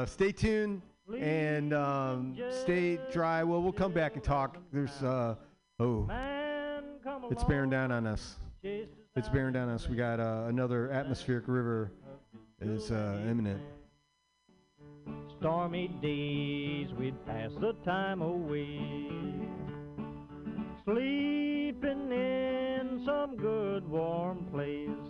Uh, uh, stay tuned and um, stay dry. Well, we'll come back and talk. There's uh, oh, it's bearing down on us. It's bearing down on us. We got uh, another atmospheric river is uh, imminent. Stormy days, we'd pass the time away. Sleeping in some good warm place.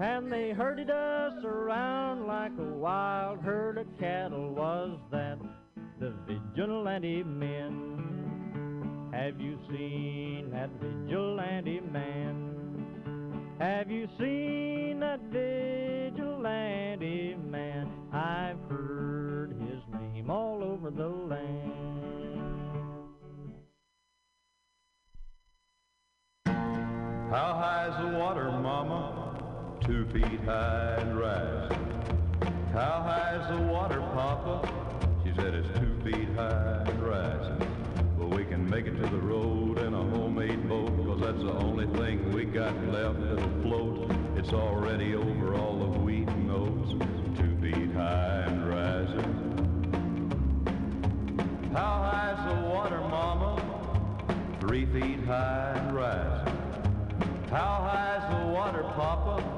And they herded us around like a wild herd of cattle. Was that the vigilante men? Have you seen that vigilante man? Have you seen that vigilante man? I've heard his name all over the land. How high's the water, Mama? Two feet high and rising. How high's the water, Papa? She said it's two feet high and rising. Well, we can make it to the road in a homemade boat, cause that's the only thing we got left that'll float. It's already over all the wheat and oats. Two feet high and rising. How high's the water, Mama? Three feet high and rising. How high's the water, Papa?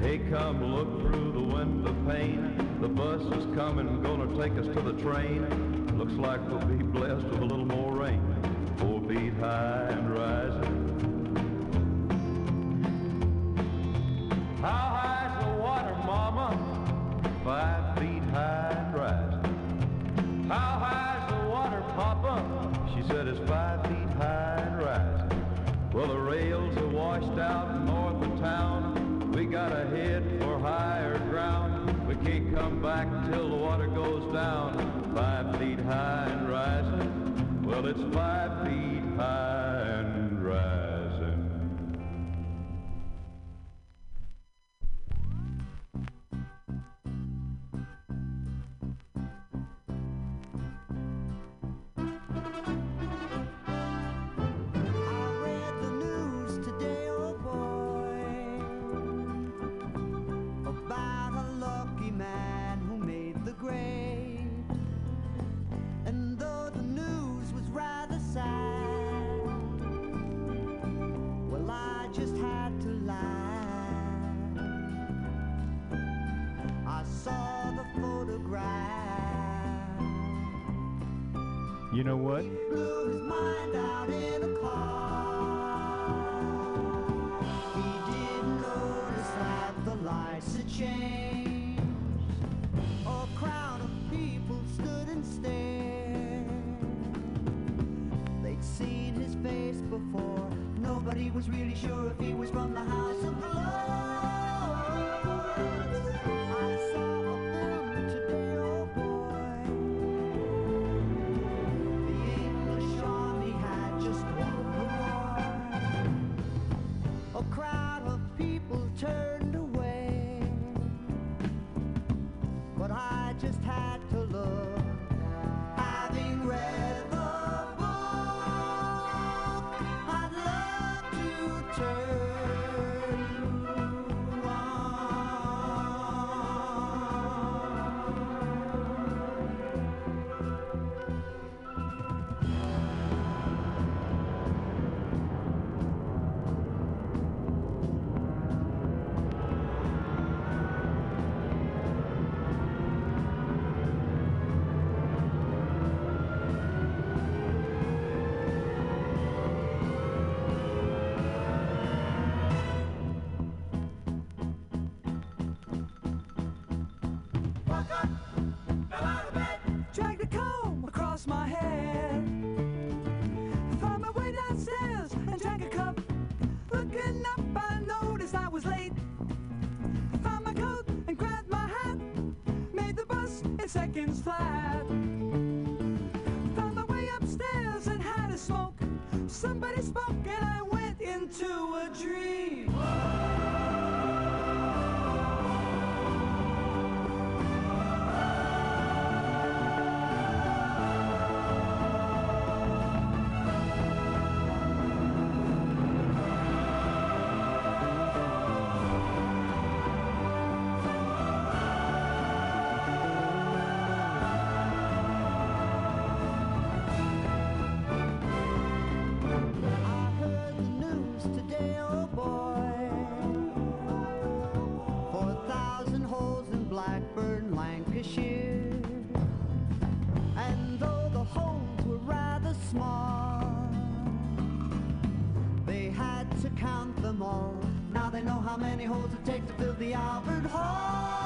Hey, come look through the window pane. The bus is coming, gonna take us to the train. Looks like we'll be blessed with a little more rain. Four feet high and rising. How Well, it's five feet high his face before. Nobody was really sure if he was from the house even know how many holes it takes to fill the Albert Hall.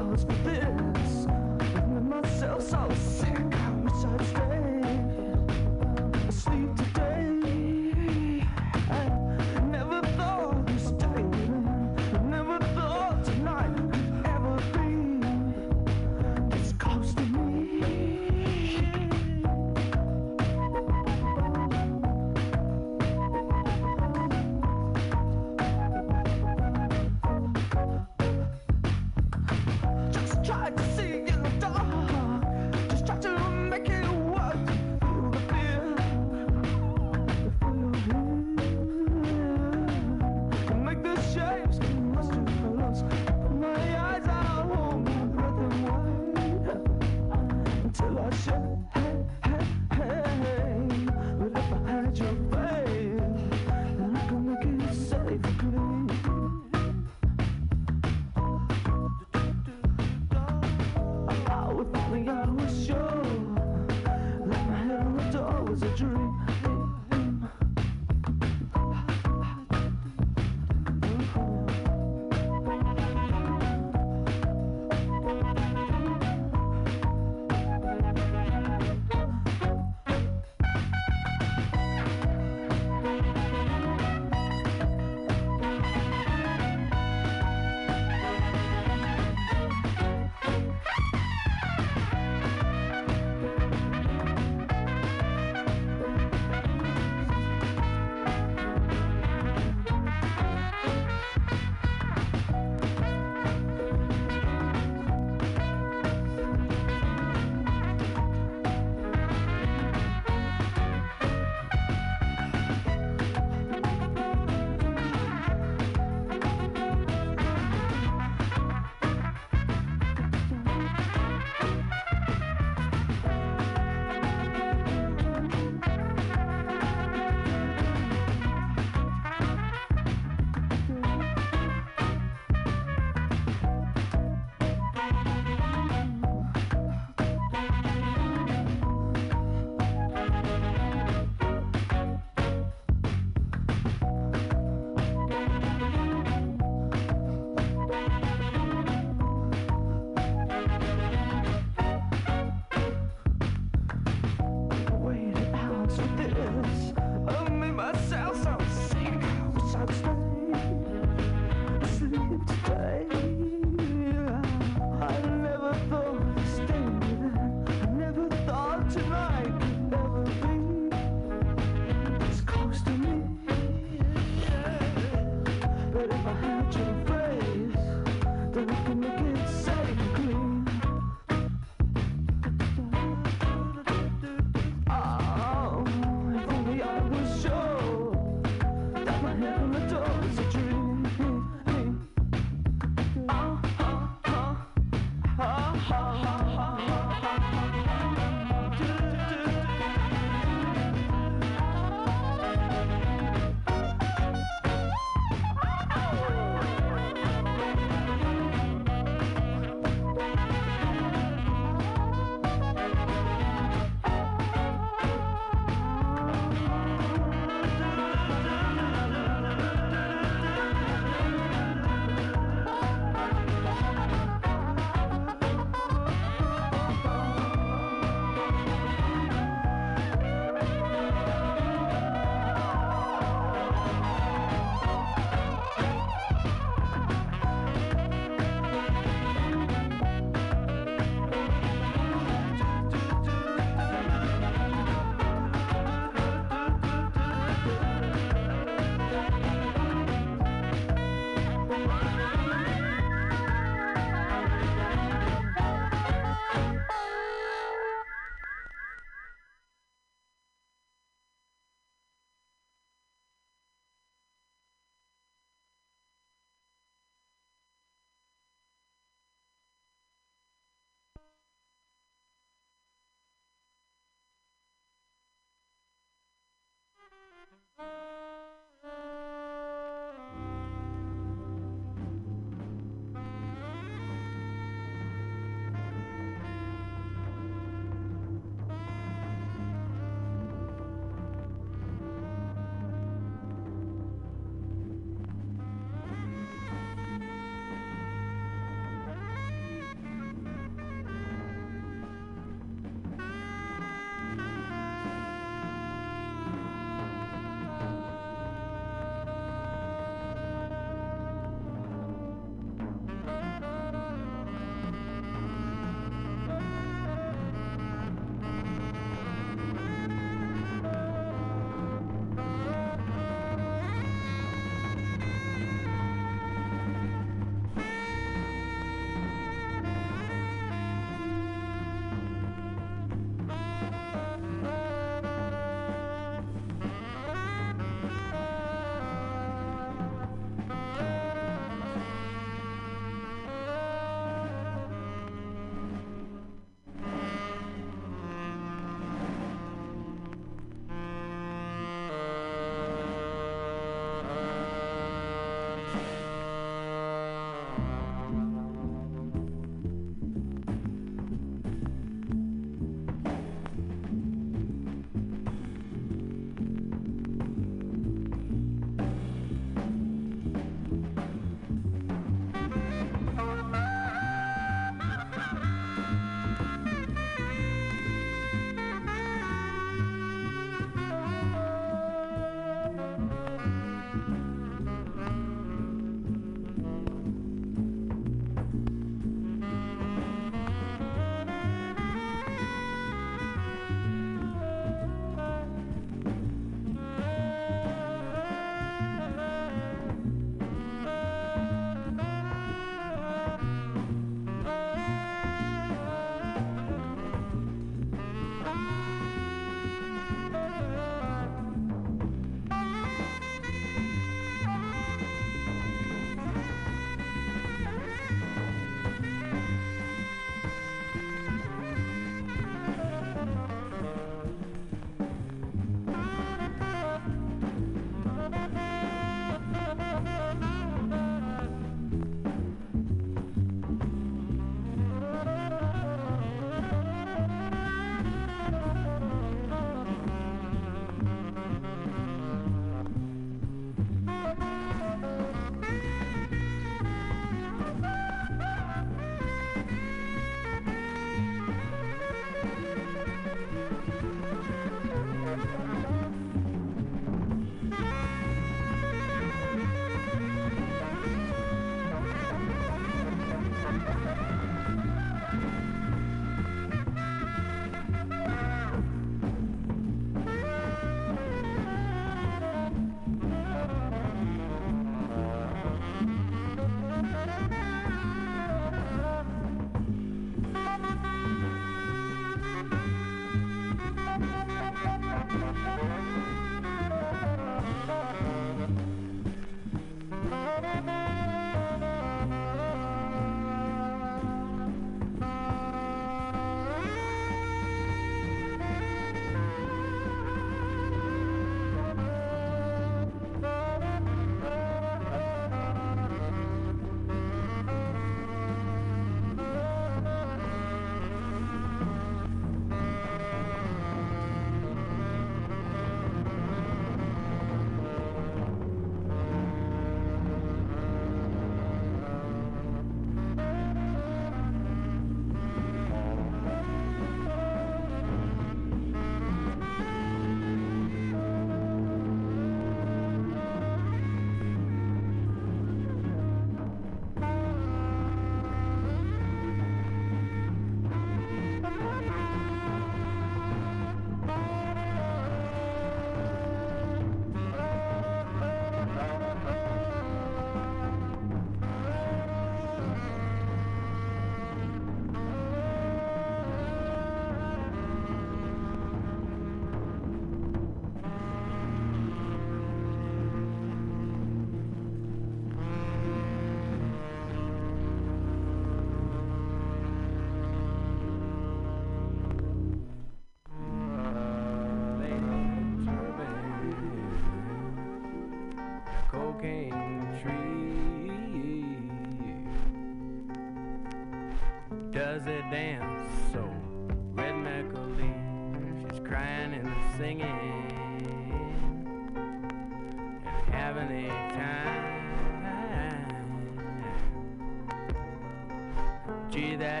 That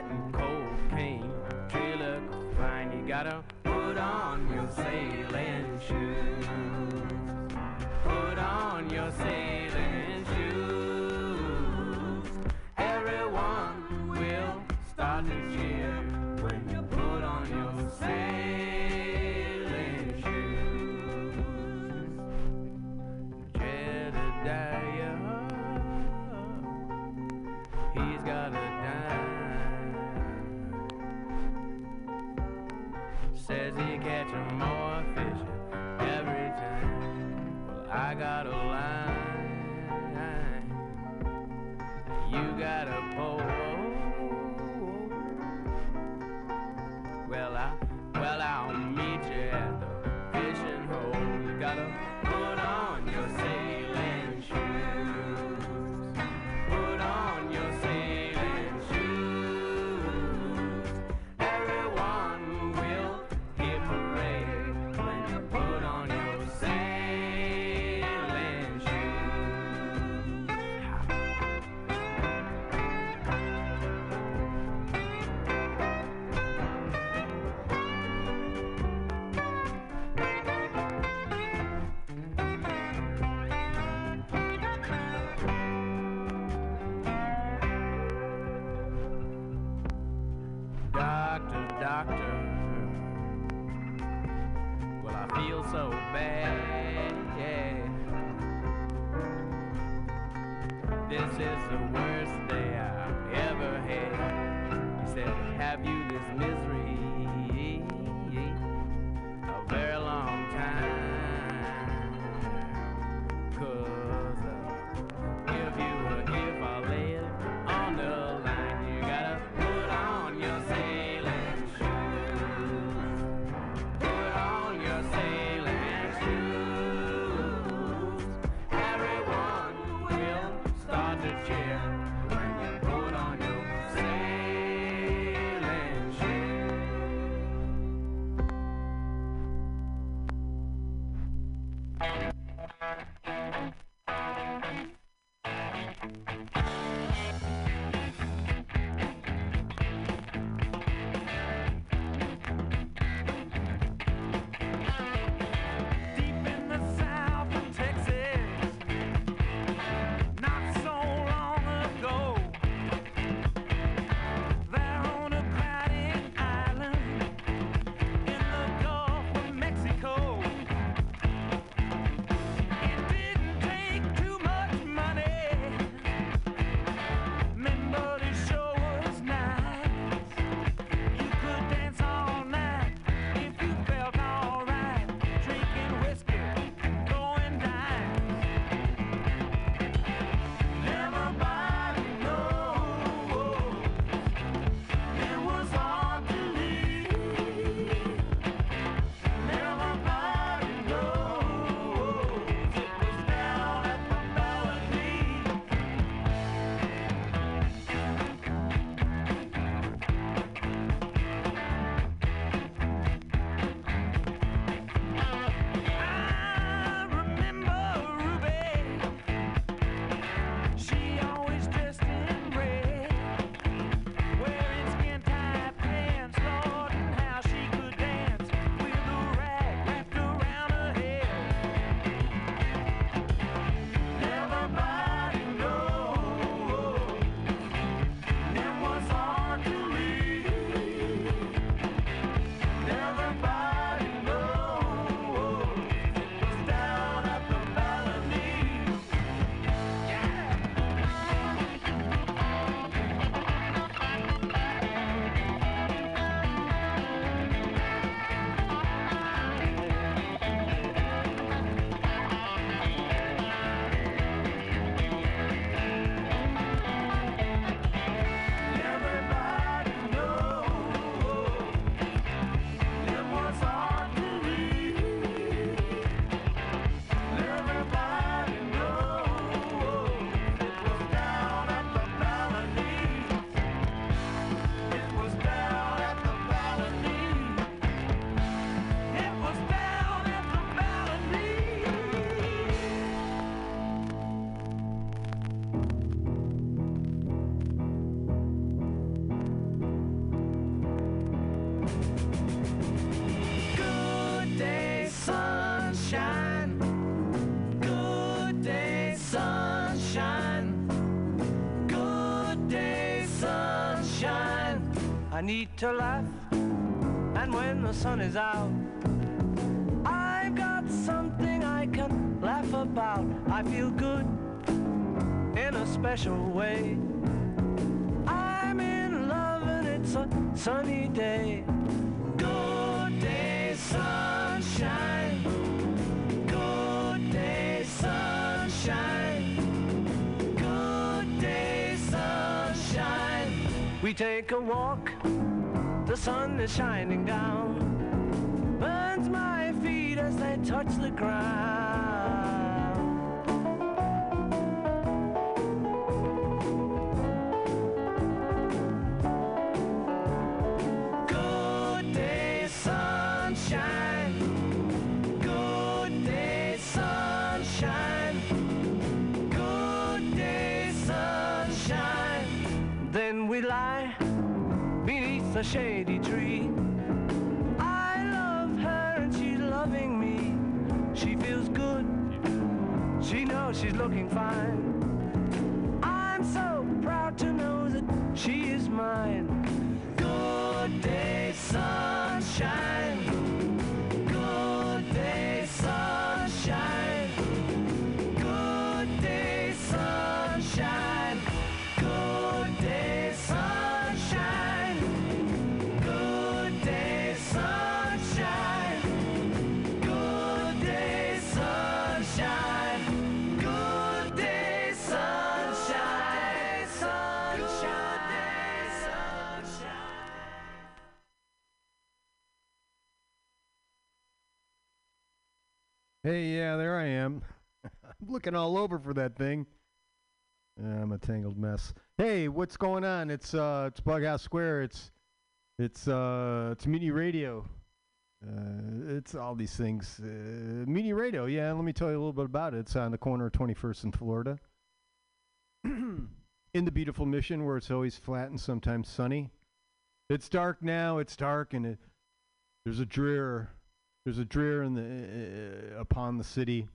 to laugh, and when the sun is out, I've got something I can laugh about. I feel good in a special way. I'm in love and it's a sunny day. We take a walk, the sun is shining down. Burns my feet as they touch the ground. A shady tree. I love her and she's loving me. She feels good. She knows she's looking fine. Hey, yeah, there I am. I'm looking all over for that thing. Yeah, I'm a tangled mess. Hey, what's going on? It's uh, it's Bug Bughouse Square. It's it's uh, it's Mutiny Radio. Uh, it's all these things. Uh, Mutiny Radio. Yeah, let me tell you a little bit about it. It's on the corner of 21st and Florida. In the beautiful Mission, where it's always flat and sometimes sunny. It's dark now. It's dark, and it, there's a drear there's a drear in the uh, upon the city,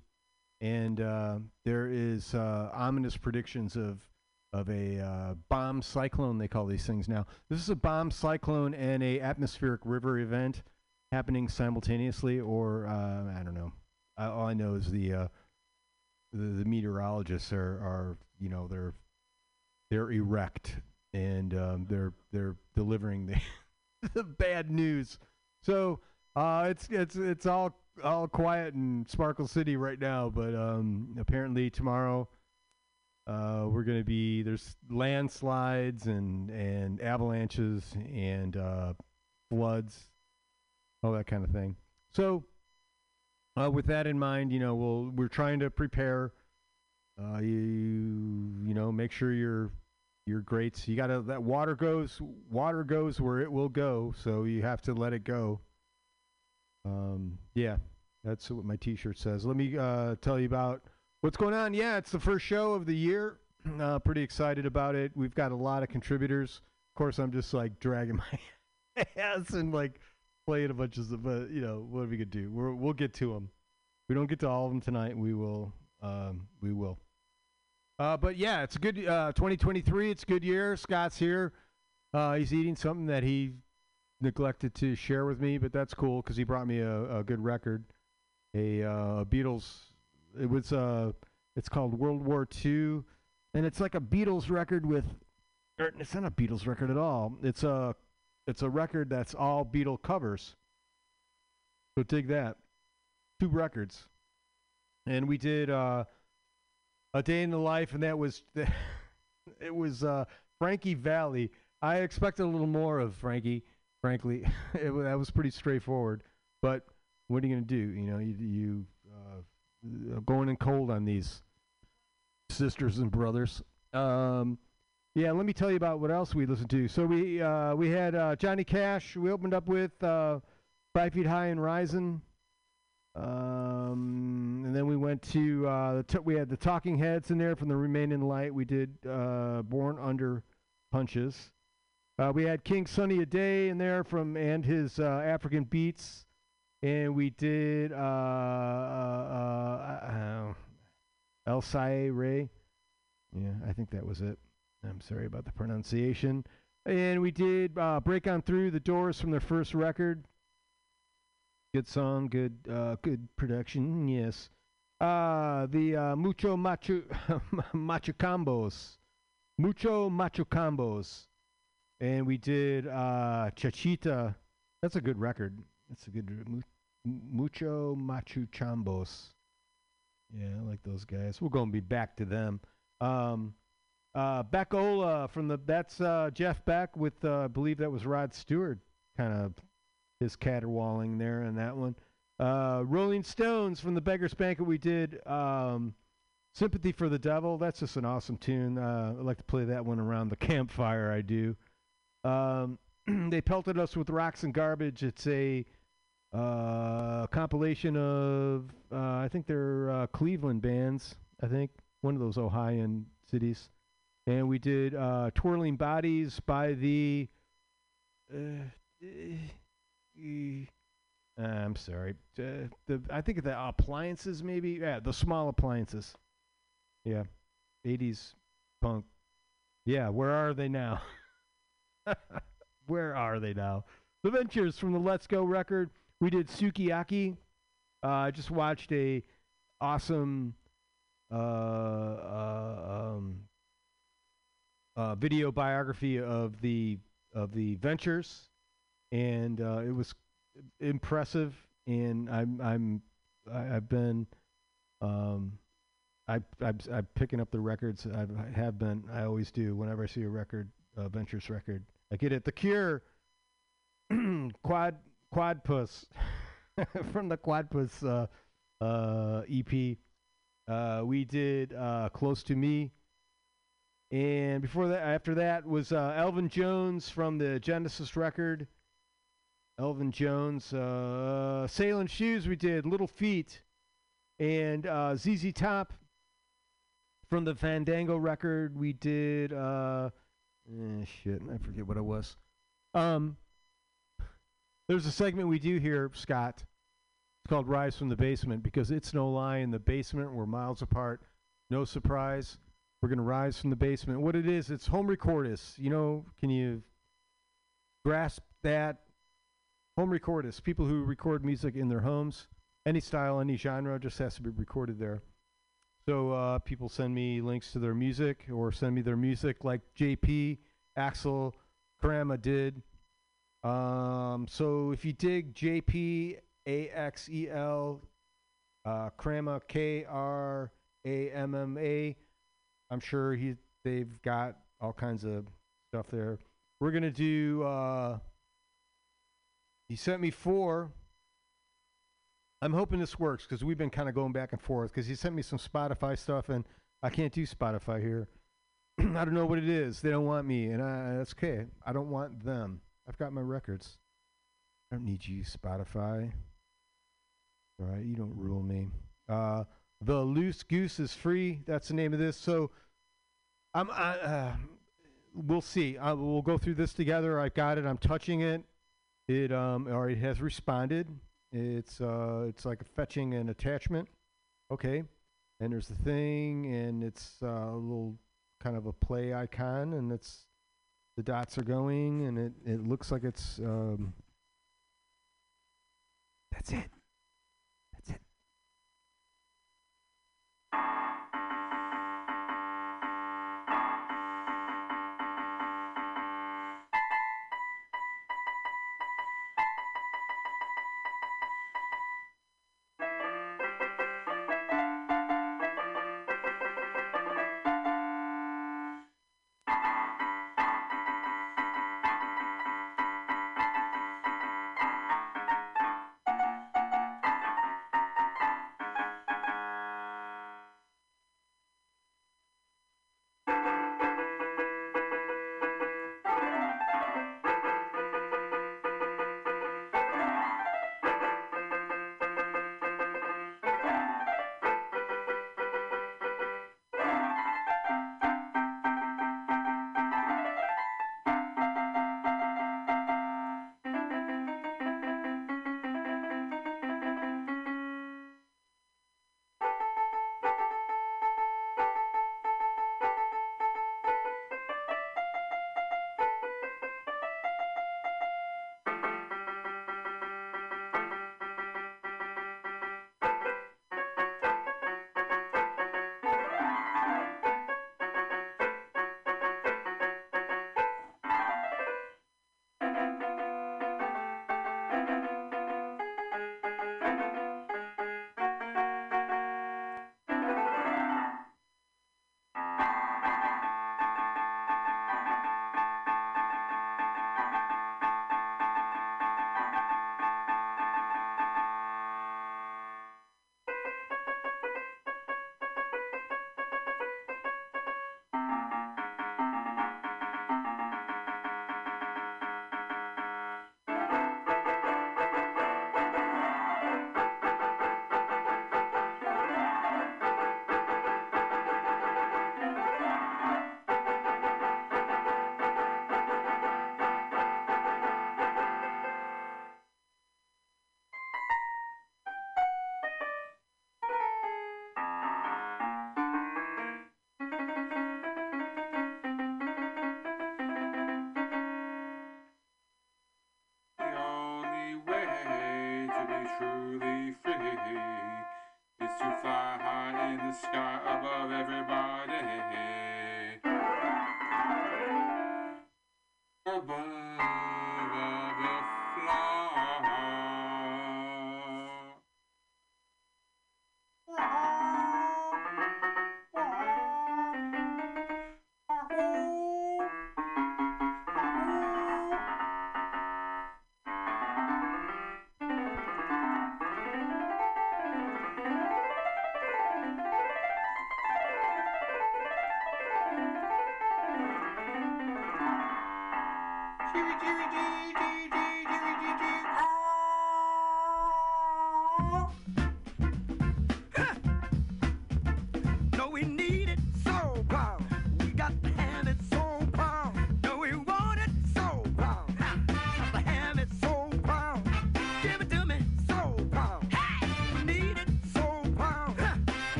and uh, there is uh, ominous predictions of of a uh, bomb cyclone. They call these things now. This is a bomb cyclone and a atmospheric river event happening simultaneously, or uh, I don't know. Uh, all I know is the, uh, the the meteorologists are are you know they're they're erect and um, they're they're delivering the the bad news. So uh, it's it's it's all all quiet in Sparkle City right now, but um, apparently tomorrow uh, we're gonna be there's landslides and and avalanches and uh, floods, all that kind of thing. So uh, with that in mind, you know we'll we're trying to prepare. Uh, you you know make sure your your grates you gotta that water goes water goes where it will go, so you have to let it go. Um, yeah, that's what my T-shirt says. Let me uh, tell you about what's going on. Yeah, it's the first show of the year. Uh, pretty excited about it. We've got a lot of contributors. Of course, I'm just like dragging my ass and like playing a bunch of, but you know, what are we gonna do? We're, we'll get to them. We don't get to all of them tonight. We will. Um, we will. Uh, but yeah, it's a good uh, 2023. It's a good year. Scott's here. Uh, he's eating something that he neglected to share with me, but that's cool because he brought me a, a good record, a uh, Beatles. It was uh, it's called World War II, and it's like a Beatles record with. It's not a Beatles record at all. It's a it's a record that's all Beatle covers. So dig that. Two records, and we did uh, a day in the life, and that was it was uh, Frankie Valli. I expected a little more of Frankie frankly. it, that was pretty straightforward. But what are you going to do? You know, you, you uh, going in cold on these sisters and brothers. Um, yeah, let me tell you about what else we listened to. So we uh, we had uh, Johnny Cash. We opened up with uh, Five Feet High and Rising. Um, and then we went to uh, t- we had the Talking Heads in there from the Remain in Light. We did uh, Born Under Punches. Uh, we had King Sunny Adé in there from and his uh, African Beats, and we did uh, uh, uh, uh, El Sae Ray. Yeah, I think that was it. I'm sorry about the pronunciation. And we did uh, break on through the doors from their first record. Good song, good good production. Yes. The mucho macho combos, mucho macho combos, and we did uh, Chachita. That's a good record. That's a good mucho macho chambos. Yeah, I like those guys. We're gonna be back to them. Um, uh, Beck-Ola from the that's uh, Jeff Beck with uh, I believe that was Rod Stewart, kind of his caterwauling there in that one. Uh, Rolling Stones from the Beggar's Banquet. We did um, Sympathy for the Devil. That's just an awesome tune. Uh, I like to play that one around the campfire. I do. Um, they pelted us with rocks and garbage. It's a uh, compilation of uh, I think they're uh, Cleveland bands. I think one of those Ohioan cities. And we did uh, Twirling Bodies by the. Uh, uh, I'm sorry. The I think the appliances maybe. Yeah, the small appliances. Yeah, 80s punk. Yeah, where are they now? where are they now? The Ventures from the Let's Go record. We did Sukiyaki. Uh, I just watched a awesome uh, uh, um, uh, video biography of the of the Ventures, and uh, it was impressive. And I'm I'm I, I've been um, I I'm, I'm picking up the records. I've, I have been. I always do whenever I see a record, uh, Ventures record. I get it. The Cure, Quad Quadpus, from the Quadpus uh, uh, EP. Uh, we did uh, Close to Me. And before that, after that was uh, Elvin Jones from the Genesis record. Elvin Jones, uh, Sailing Shoes. We did Little Feat, and uh, ZZ Top from the Fandango record. We did uh, eh, shit. I forget what it was. Um, there's a segment we do here, Scott. It's called Rise from the Basement because it's no lie. In the basement, we're miles apart. No surprise. We're going to rise from the basement. What it is, it's home recordist. You know, can you grasp that? Home recordists, people who record music in their homes, any style, any genre, just has to be recorded there. So uh, people send me links to their music or send me their music like JP, Axel, Karama did. Um, so if you dig JP, A X E L, uh, Kramma, K R A M M A, I'm sure he they've got all kinds of stuff there. We're gonna do. Uh, he sent me four. I'm hoping this works because we've been kind of going back and forth. Because he sent me some Spotify stuff, and I can't do Spotify here. I don't know what it is. They don't want me, and I, that's okay. I don't want them. I've got my records. I don't need you, Spotify. All right, you don't rule me. Uh, the Loose Goose is free. That's the name of this. So I'm. I, uh, we'll see. I, we'll go through this together. I've got it. I'm touching it. It um it has responded. It's uh it's like fetching an attachment. Okay. And there's the thing, and it's uh, a little kind of a play icon, and it's the dots are going, and it it looks like it's um. That's it.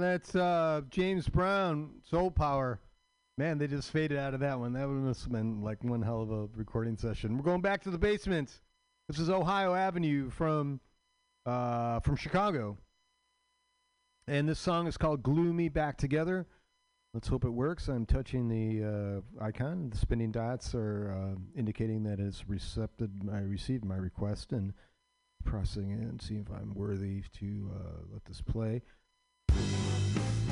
that's uh, James Brown, Soul Power. Man, they just faded out of that one. That would have been like one hell of a recording session. We're going back to the basement. This is Ohio Avenue from uh, from Chicago, and this song is called "Gloomy Back Together." Let's hope it works. I'm touching the uh, icon. The spinning dots are uh, indicating that it's recepted. I received my request and pressing it and seeing if I'm worthy to uh, let this play. Thank you.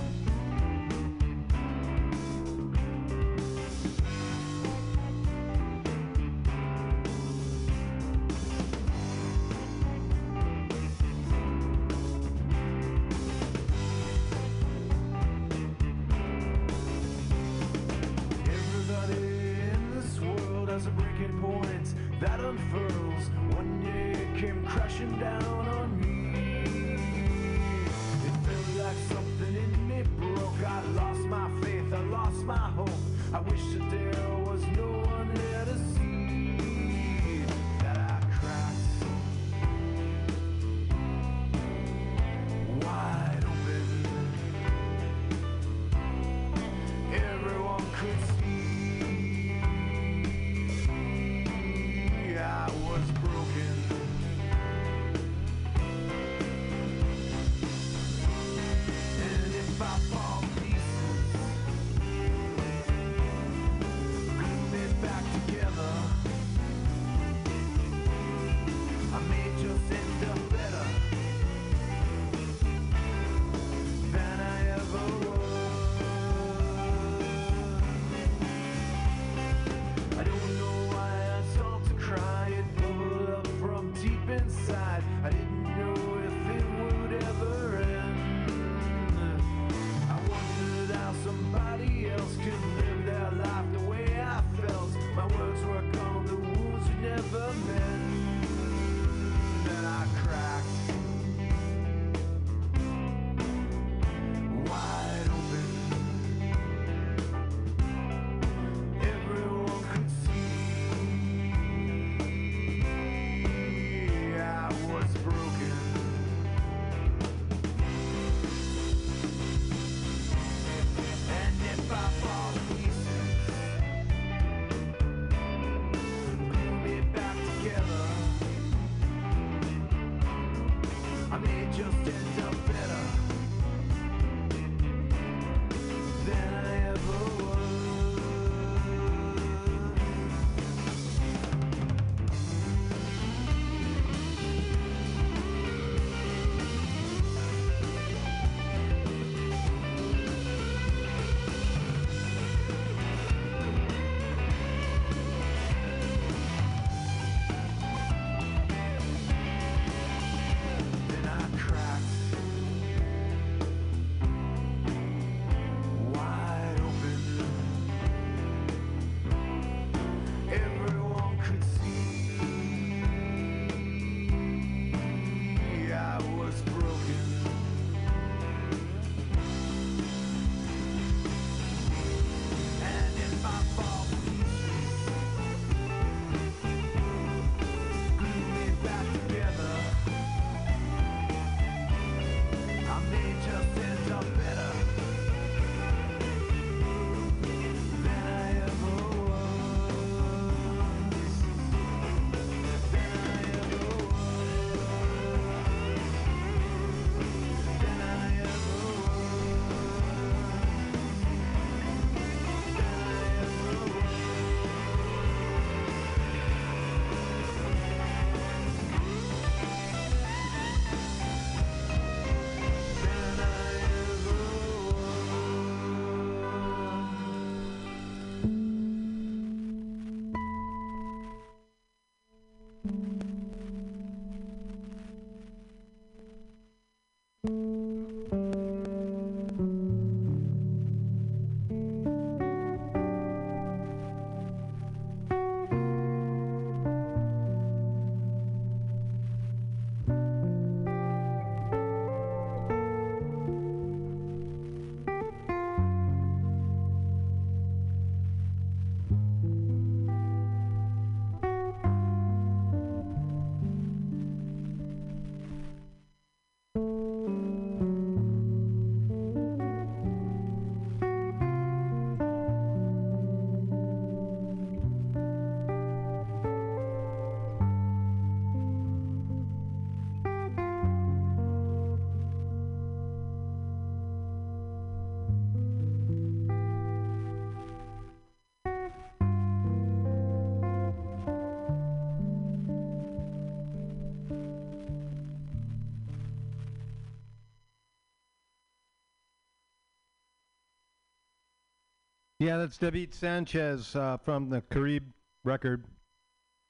Yeah, that's David Sanchez uh, from the Carib record.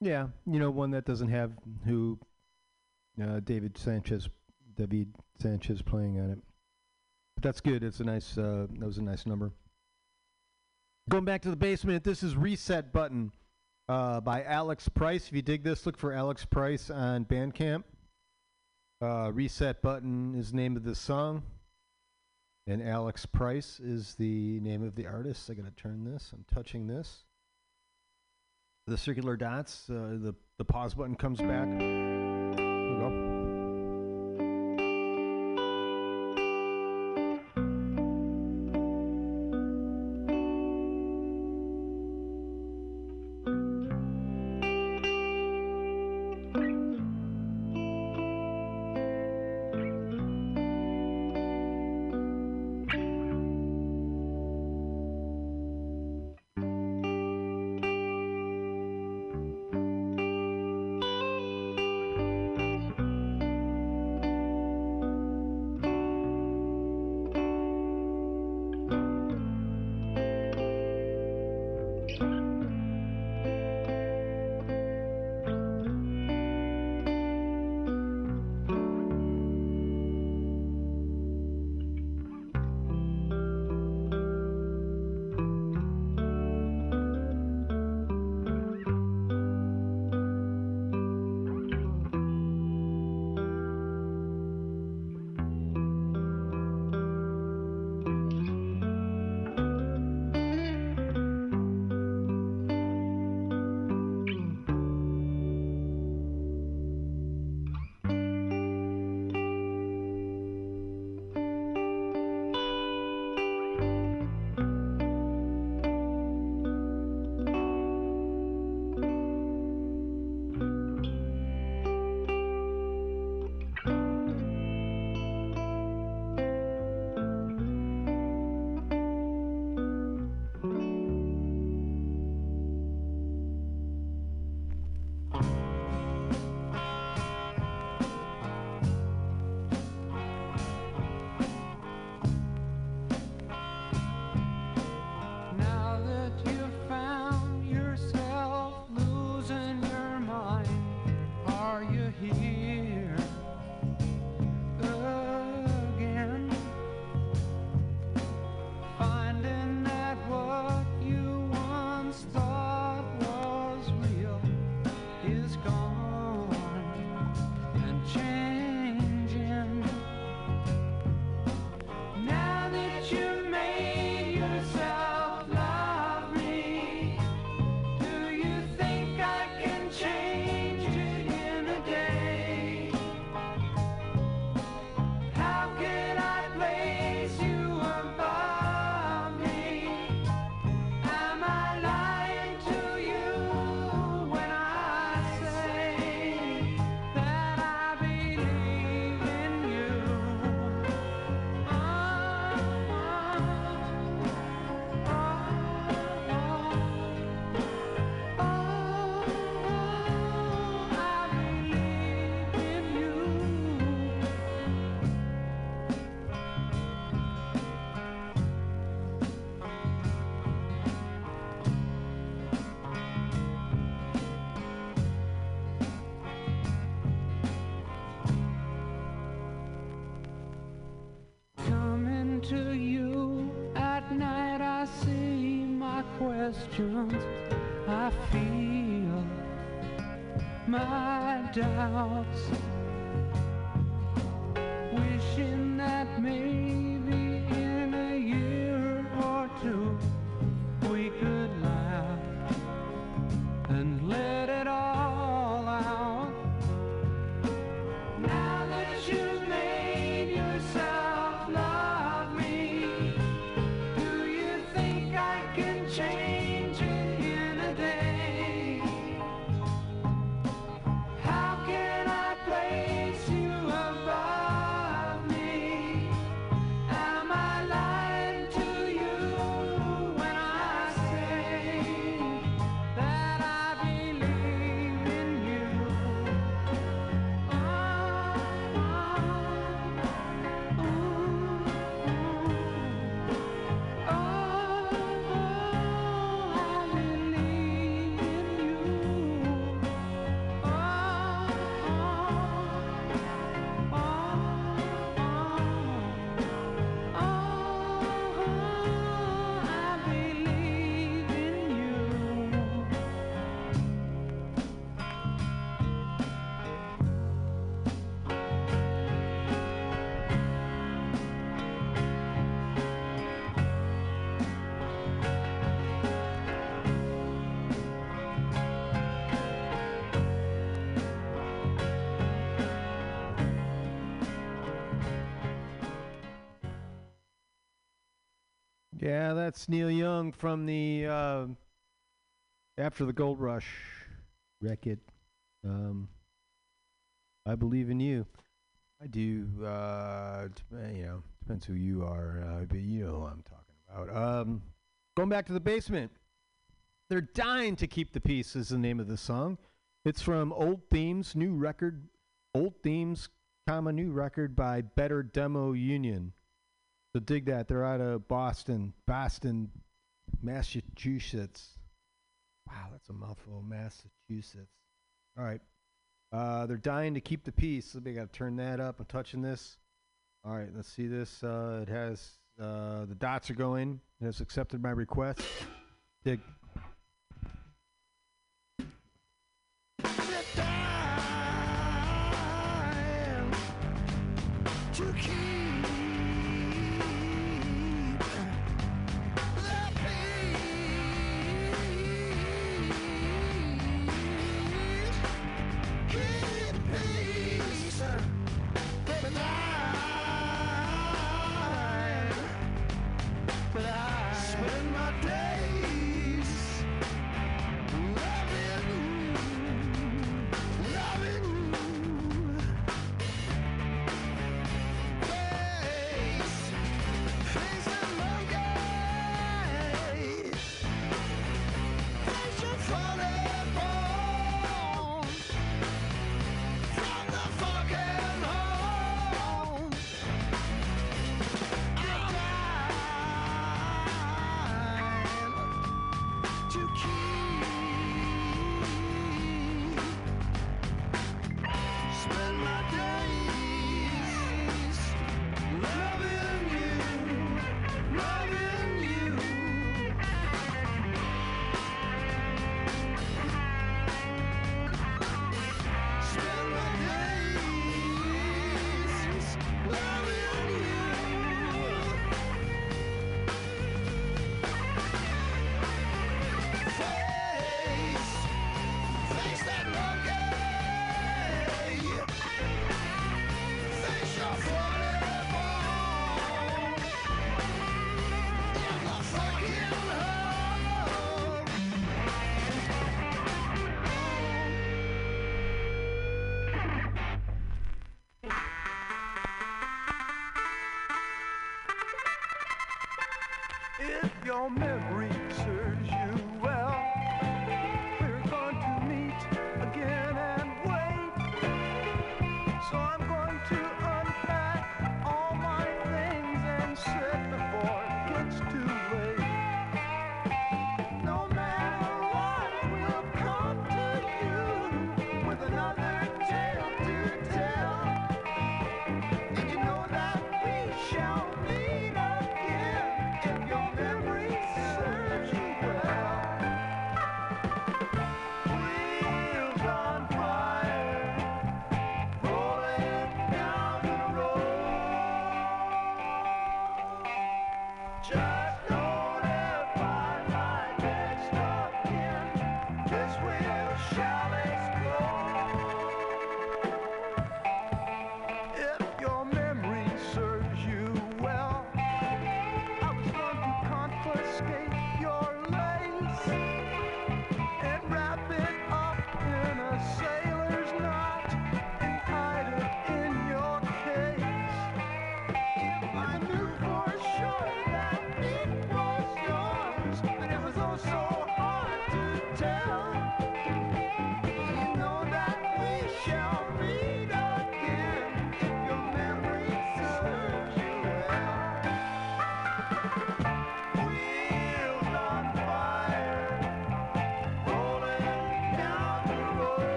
Yeah, you know, one that doesn't have who uh, David Sanchez, David Sanchez playing on it. But that's good. It's a nice. Uh, that was a nice number. Going back to the basement, this is Reset Button uh, by Alex Price. If you dig this, look for Alex Price on Bandcamp. Uh, Reset Button is the name of the song. And Alex Price is the name of the artist. I gotta turn this. I'm touching this. The circular dots. Uh, the the pause button comes back. My that's Neil Young from the uh, After the Gold Rush record. Um, I believe in you. I do. Uh, dep- you know, depends who you are, uh, but you know who I'm talking about. Um, going back to the basement. They're dying to keep the peace is the name of the song. It's from Old Themes, new record. Old Themes, comma new record by Better Demo Union. So dig that. They're out of Boston, Boston, Massachusetts. Wow, that's a mouthful. Massachusetts. All right. Uh, they're dying to keep the peace. So we got to turn that up. I'm touching this. All right, let's see this. Uh, it has uh, the dots are going. It has accepted my request. Dig.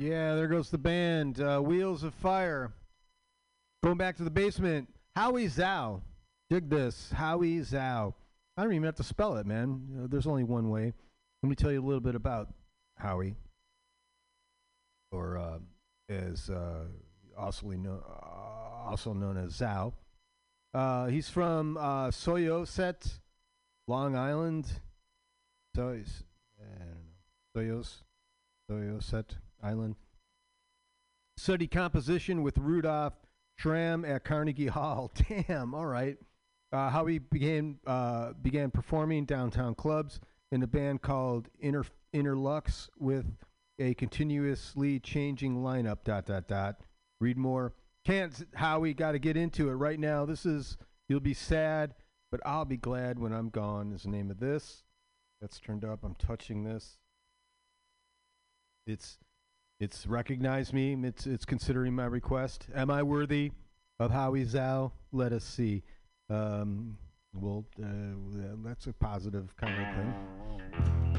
Yeah, there goes the band. Uh, Wheels of Fire. Going back to the basement. Howie Zhao. Dig this. Howie Zhao. I don't even have to spell it, man. There's only one way. Let me tell you a little bit about Howie, or uh, as uh, also, know, uh, also known as Zhao. Uh, he's from uh, Syosset, Long Island. So he's, I don't know, Soyos, Syosset Island. Study composition with Rudolph Schramm at Carnegie Hall. Damn, all right. Uh, how he began uh, began performing downtown clubs in a band called Inter Interlux with a continuously changing lineup. Dot dot dot. Read more. Can't Howie got to get into it right now. This is you'll be sad, but I'll be glad when I'm gone. Is the name of this. That's turned up. I'm touching this. It's it's recognized me. It's it's considering my request. Am I worthy of Howie Zhao? Let us see. Um, well, uh, that's a positive kind of thing.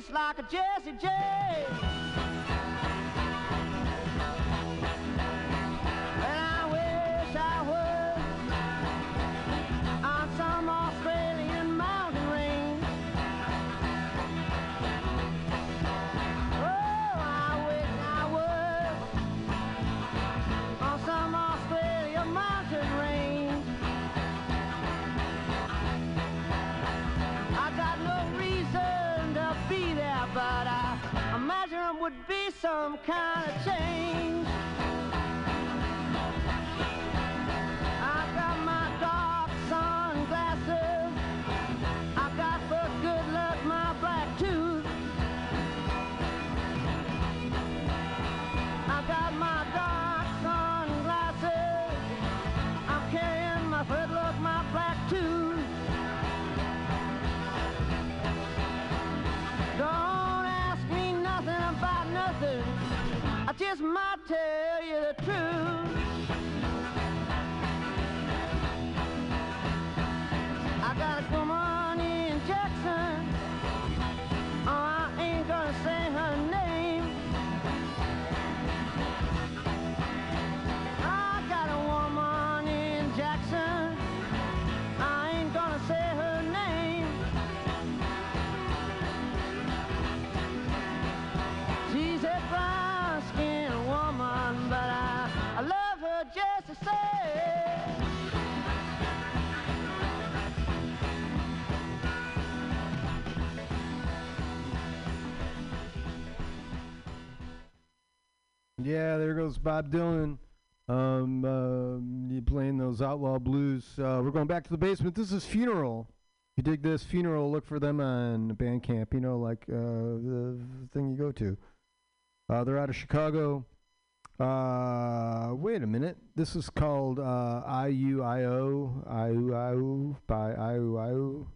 Just like a Jesse just might tell you the truth. Yeah, there goes Bob Dylan. Um, uh, playing those outlaw blues. Uh, we're going back to the basement. This is Funeral. If you dig this Funeral, look for them on Bandcamp. You know, like uh, the thing you go to. Uh, they're out of Chicago. Uh, wait a minute. This is called uh, IUIO, IUIO by IUIO.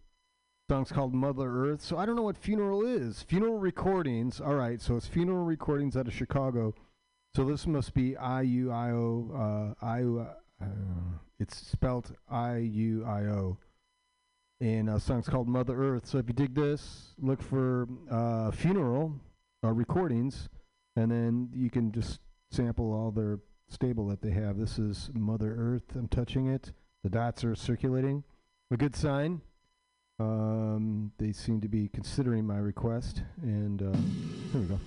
Song's called Mother Earth. So I don't know what Funeral is. Funeral Recordings. All right, so it's Funeral Recordings out of Chicago. So this must be I U I O. Uh, I U. Uh, it's spelled I U I O. And a song's called Mother Earth. So if you dig this, look for uh, funeral uh, recordings, and then you can just sample all their stable that they have. This is Mother Earth. I'm touching it. The dots are circulating. A good sign. Um, they seem to be considering my request, and uh, here we go.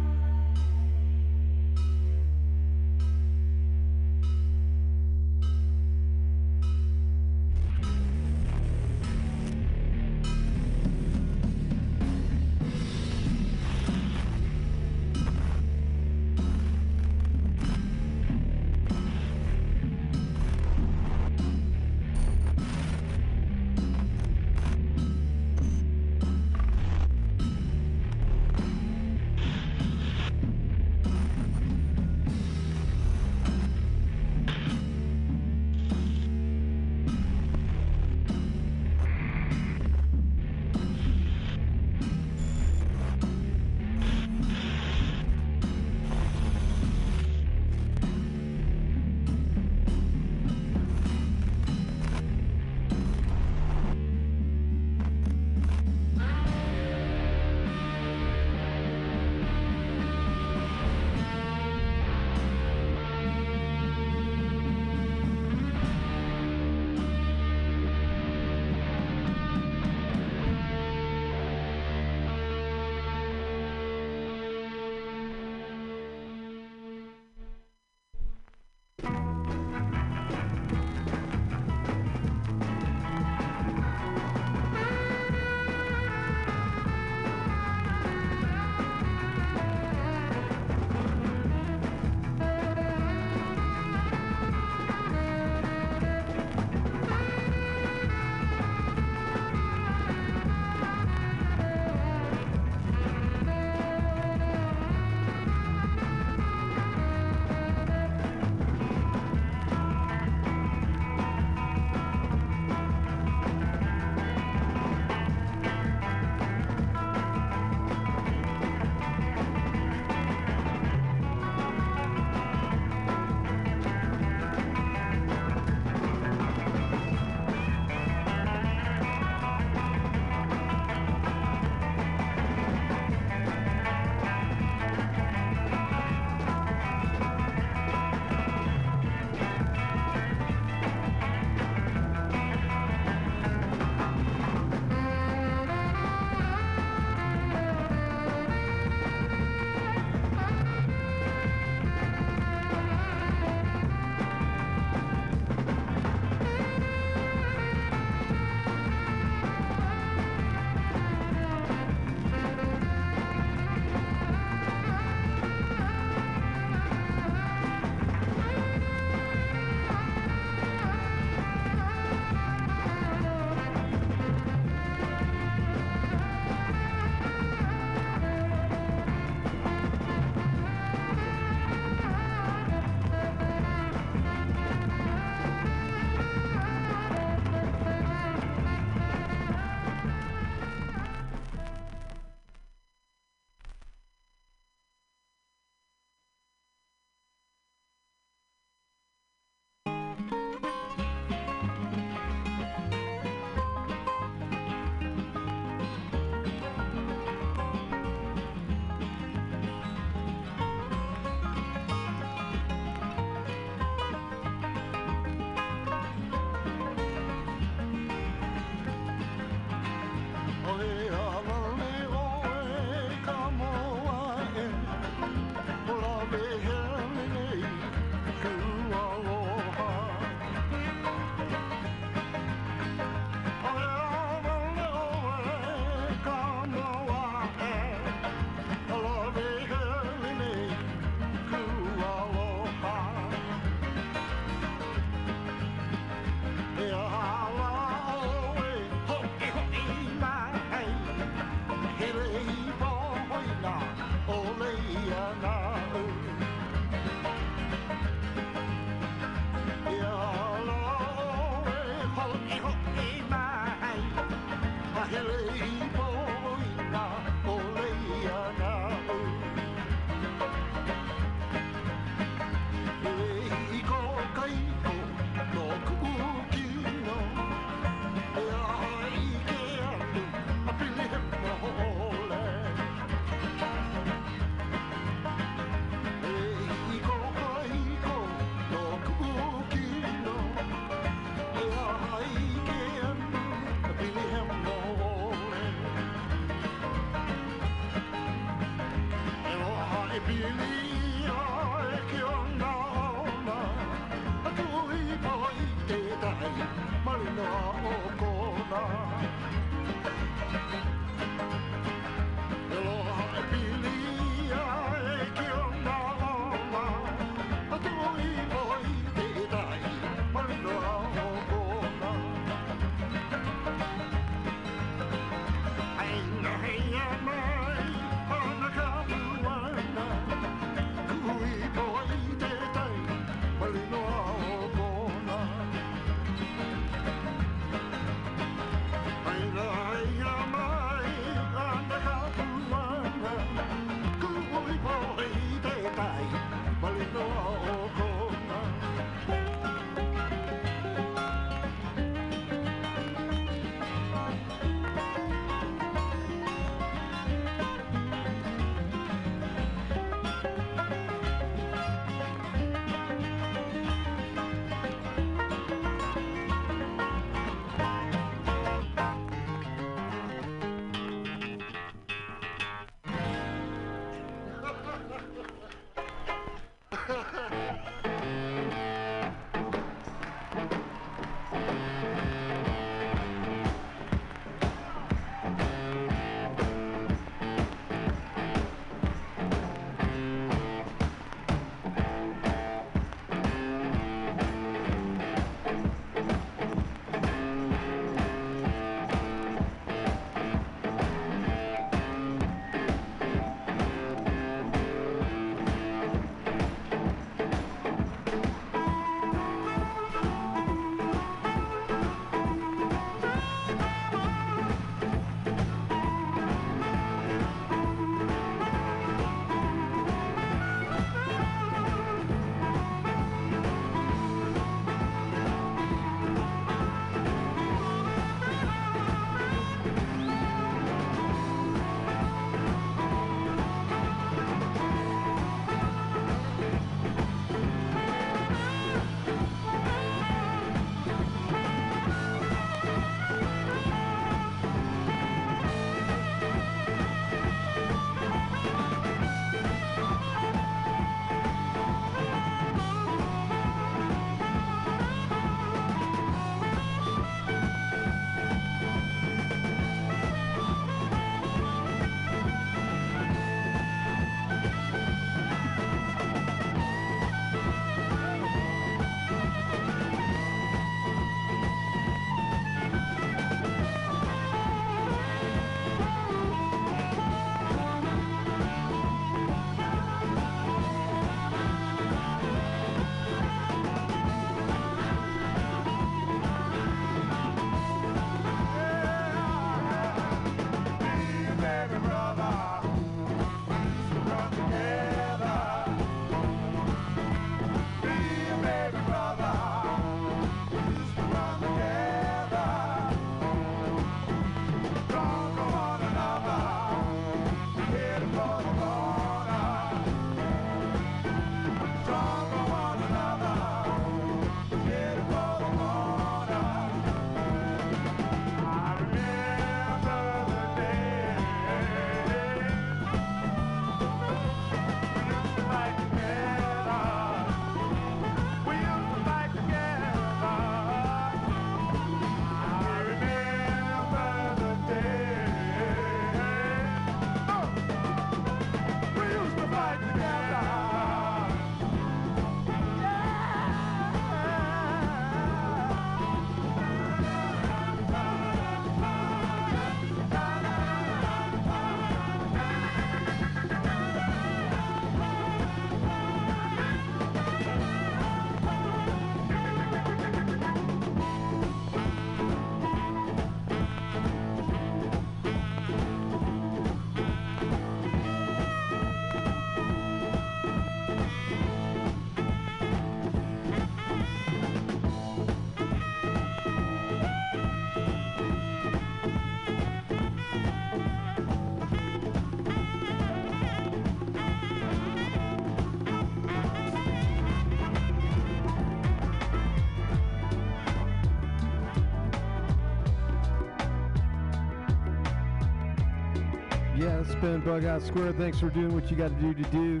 It's Square. Thanks for doing what you got to do to do.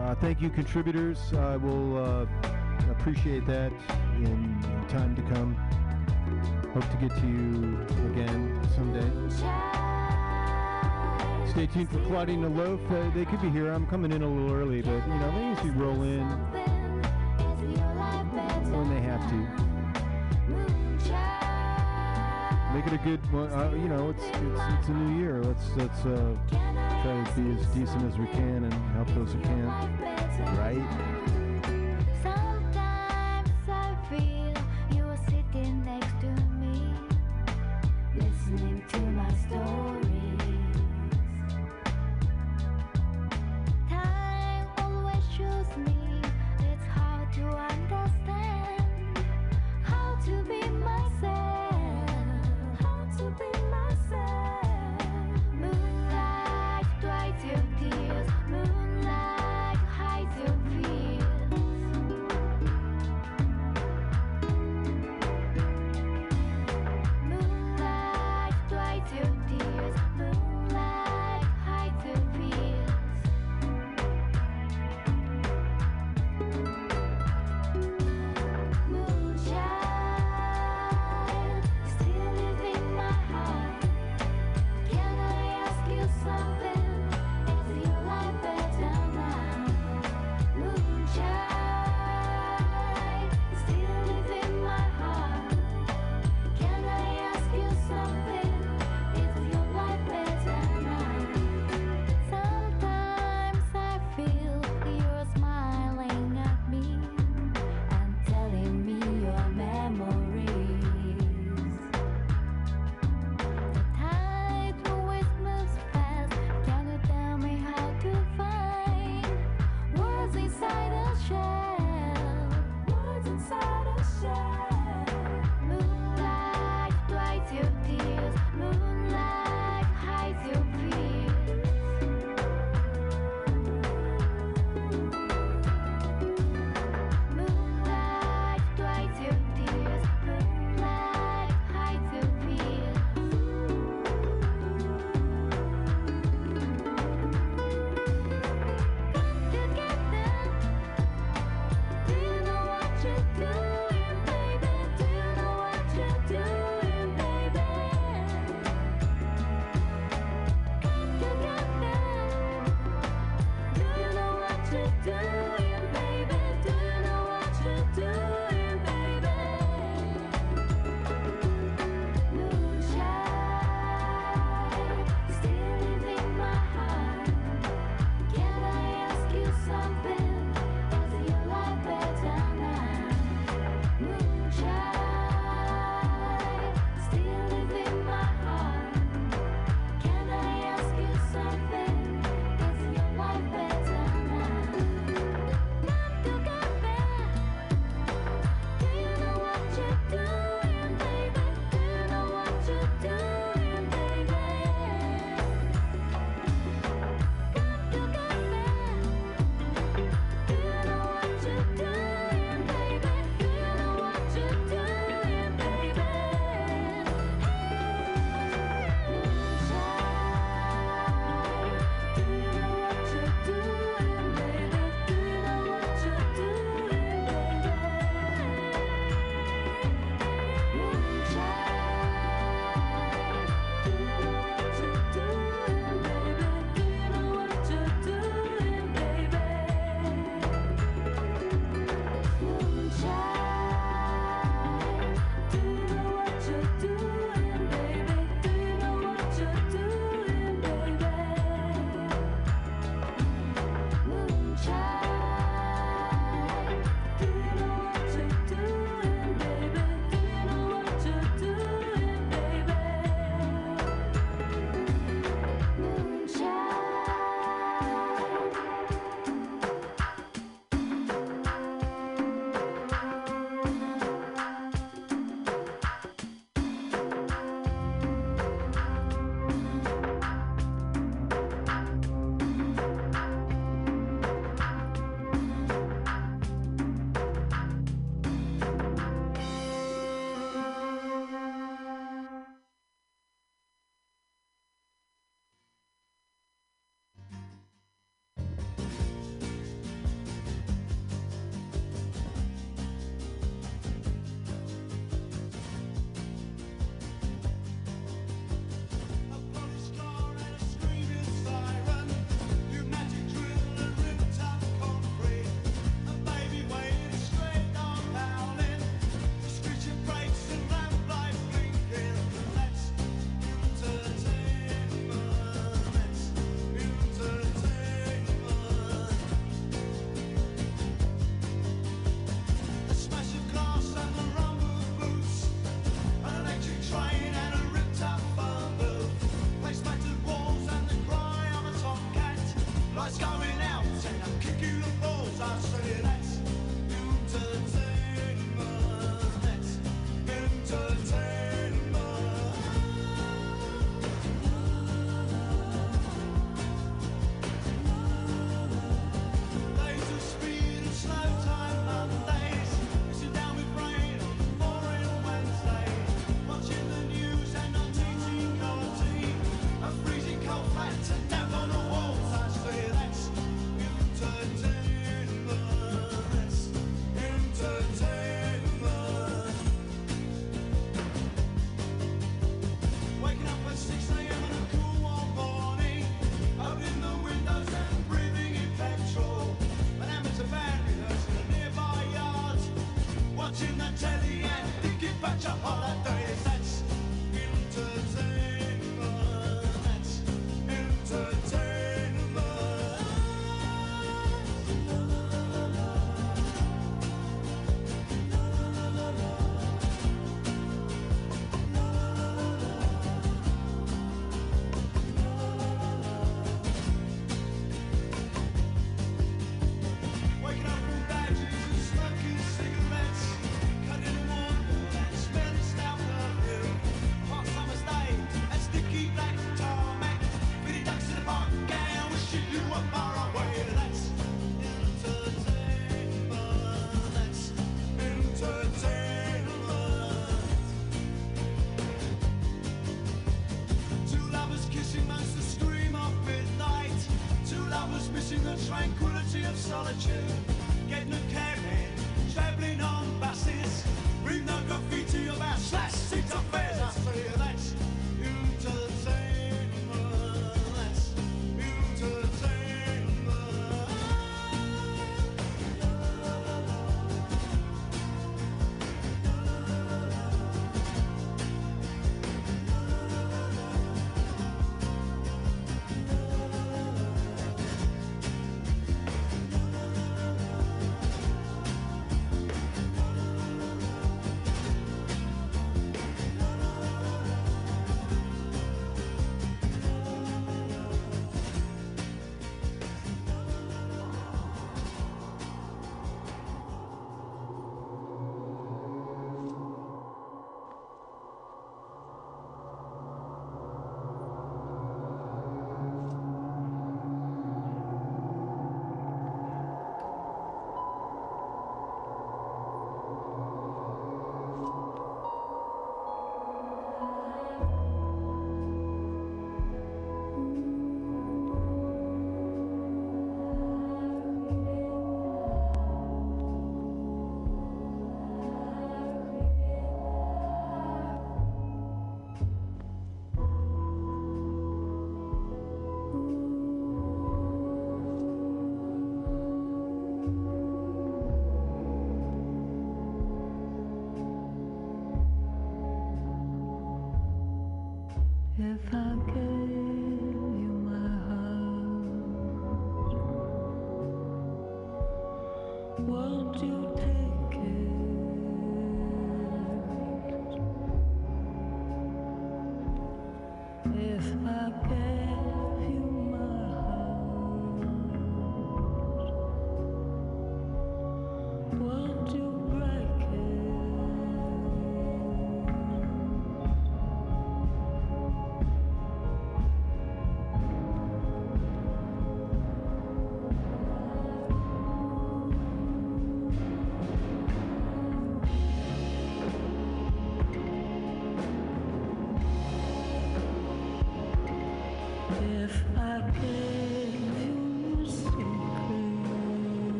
Uh, thank you, contributors. I will uh, appreciate that in, time to come. Hope to get to you again someday. Stay tuned for Claudine Loaf. Uh, they could be here. I'm coming in a little early, but you know they usually roll in Make it a good one. Uh, you know, it's, it's it's a new year. Let's let's uh, try to be as decent as we can and help those who can't. Right?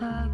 I